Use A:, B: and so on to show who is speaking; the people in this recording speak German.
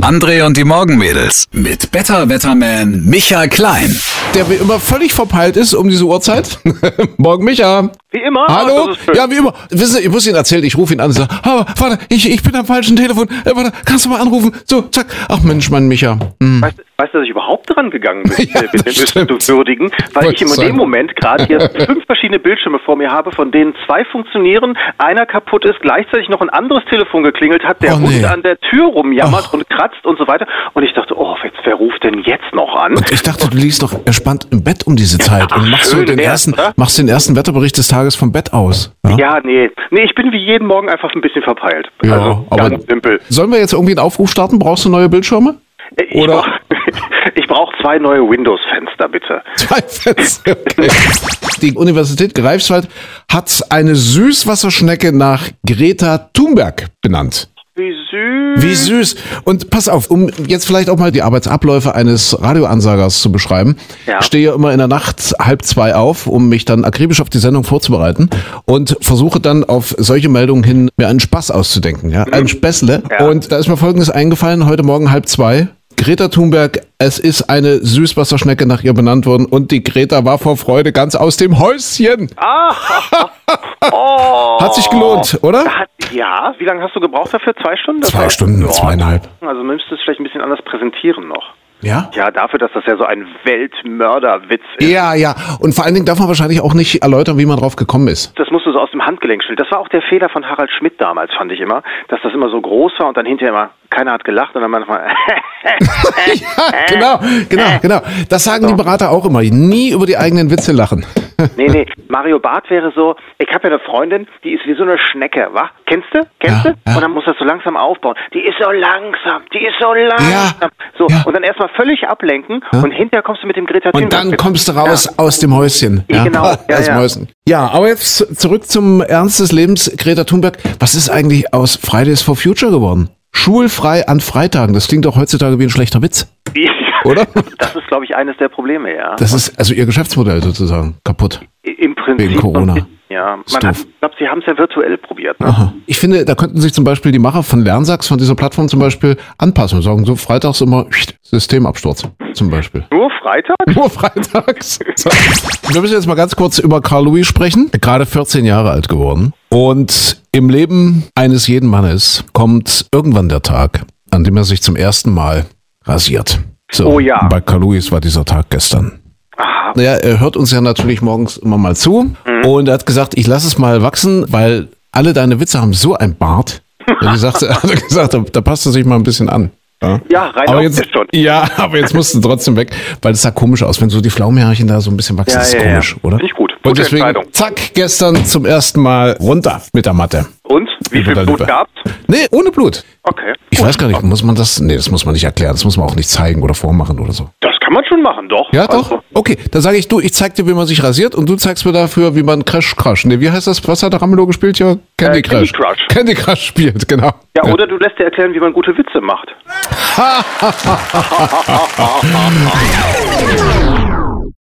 A: André und die Morgenmädels mit Better Wetterman Michael Klein.
B: Der wie immer völlig verpeilt ist um diese Uhrzeit. Morgen Micha.
C: Wie immer?
B: Hallo? Ja, wie immer. Wissen Sie, ich muss Ihnen erzählen, ich rufe ihn an und sage, aber warte, ich, ich bin am falschen Telefon. Äh, warte, kannst du mal anrufen? So, zack. Ach Mensch, mein Micha. Hm.
C: Weißt, weißt du, dass ich überhaupt dran gegangen bin,
B: Ja,
C: äh, zu würdigen, weil
B: Wollte
C: ich in dem Moment gerade hier fünf verschiedene Bildschirme vor mir habe, von denen zwei funktionieren, einer kaputt ist, gleichzeitig noch ein anderes Telefon geklingelt hat, der
B: Oh, nee.
C: Hund an der Tür rumjammert und kratzt und so weiter. Und ich dachte, oh, jetzt, wer ruft denn jetzt noch an?
B: Und ich dachte, du liegst doch entspannt im Bett um diese Zeit und machst so
C: schön
B: den
C: wär's,
B: ersten, machst den ersten Wetterbericht des Tages vom Bett aus. Ja?
C: Ja, nee. Nee, ich bin wie jeden Morgen einfach ein bisschen verpeilt.
B: Ja,
C: also,
B: aber-
C: ganz simpel.
B: Sollen wir jetzt irgendwie einen Aufruf starten? Brauchst du neue Bildschirme?
C: Äh, Ich
B: Oder-
C: brauch- Ich brauche zwei neue Windows-Fenster, bitte.
B: Zwei Fenster. Okay. Die Universität Greifswald hat eine Süßwasserschnecke nach Greta Thunberg benannt.
C: Wie süß.
B: Wie süß. Und pass auf, um jetzt vielleicht auch mal die Arbeitsabläufe eines Radioansagers zu beschreiben.
C: Ja.
B: Ich stehe immer in der Nacht halb zwei auf, um mich dann akribisch auf die Sendung vorzubereiten und versuche dann auf solche Meldungen hin mir einen Spaß auszudenken. Ja? Ein Späßle.
C: Mhm. Ja.
B: Und da ist mir Folgendes eingefallen, heute Morgen halb zwei. Greta Thunberg, es ist eine Süßwasserschnecke nach ihr benannt worden und die Greta war vor Freude ganz aus dem Häuschen.
C: Ah, oh.
B: Hat sich gelohnt, oder?
C: Hat, ja, wie lange hast du gebraucht dafür? Zwei Stunden?
B: Zwei Stunden, zweieinhalb.
C: Also man müsste es vielleicht ein bisschen anders präsentieren noch.
B: Ja?
C: Ja, dafür, dass das ja so ein Weltmörderwitz ist.
B: Ja, ja. Und vor allen Dingen darf man wahrscheinlich auch nicht erläutern, wie man drauf gekommen ist.
C: Das musst du so aus dem Handgelenk stellen. Das war auch der Fehler von Harald Schmidt damals, fand ich immer, dass das immer so groß war und dann hinterher immer keiner hat gelacht und dann manchmal
B: ja, genau, genau, genau. Das sagen die Berater auch immer. Nie über die eigenen Witze lachen.
C: Nee, nee, Mario Barth wäre so, ich habe ja eine Freundin, die ist wie so eine Schnecke, wa? Kennst du? Kennst
B: Ja,
C: du?
B: ja.
C: Und dann muss das so langsam aufbauen. Die ist so langsam, die ist so langsam. So, und dann erstmal völlig ablenken und hinterher kommst du mit dem Greta
B: Und dann kommst du raus aus dem Häuschen.
C: Ja, genau. Ja,
B: aus.
C: Ja,
B: aber jetzt zurück zum Ernst des Lebens. Greta Thunberg, was ist eigentlich aus Fridays for Future geworden? Schulfrei an Freitagen. Das klingt doch heutzutage wie ein schlechter Witz.
C: Ja.
B: Oder?
C: Das ist, glaube ich, eines der Probleme, ja.
B: Das ist also ihr Geschäftsmodell sozusagen kaputt.
C: Im Prinzip.
B: Wegen Corona.
C: Ja, man hat, ich glaube, sie haben es ja virtuell probiert. Ne?
B: Aha. Ich finde, da könnten sich zum Beispiel die Macher von Lernsachs, von dieser Plattform zum Beispiel, anpassen und sagen, so freitags immer Systemabsturz zum Beispiel.
C: Nur Freitag?
B: Nur freitags. So. Wir müssen jetzt mal ganz kurz über Carl Louis sprechen. Gerade 14 Jahre alt geworden. Und im Leben eines jeden Mannes kommt irgendwann der Tag, an dem er sich zum ersten Mal rasiert. So,
C: Oh ja.
B: Bei Carl Louis war dieser Tag gestern.
C: Aha.
B: Naja, er hört uns ja natürlich morgens immer mal zu. Und er hat gesagt, ich lasse es mal wachsen, weil alle deine Witze haben so ein Bart. Er hat gesagt, er hat gesagt da, da passt er sich mal ein bisschen an. Ja,
C: Ja, rein
B: aber jetzt,
C: schon.
B: ja, aber jetzt musst du trotzdem weg, weil das sah komisch aus, wenn so die Pflaumenhärchen da so ein bisschen wachsen.
C: Ja,
B: das ist
C: ja, ja.
B: komisch, oder?
C: Finde ich gut.
B: Und
C: Gute
B: deswegen,
C: Entscheidung.
B: zack, gestern zum ersten Mal runter mit der Matte.
C: Und? Wie viel Blut gab's?
B: Nee, ohne Blut.
C: Okay.
B: Ich weiß gar nicht, muss man das? Nee, das muss man nicht erklären. Das muss man auch nicht zeigen oder vormachen oder so.
C: Kann man schon machen, doch.
B: Ja,
C: Also,
B: doch. Okay, dann sage ich, du, ich zeig dir, wie man sich rasiert und du zeigst mir dafür, wie man Crash Crash. Nee, wie heißt das? Was hat der Ramelow gespielt? Ja, Candy
C: Äh,
B: Crush.
C: Candy Crush.
B: Candy Crush spielt, genau.
C: Ja, oder du lässt dir erklären, wie man gute Witze macht.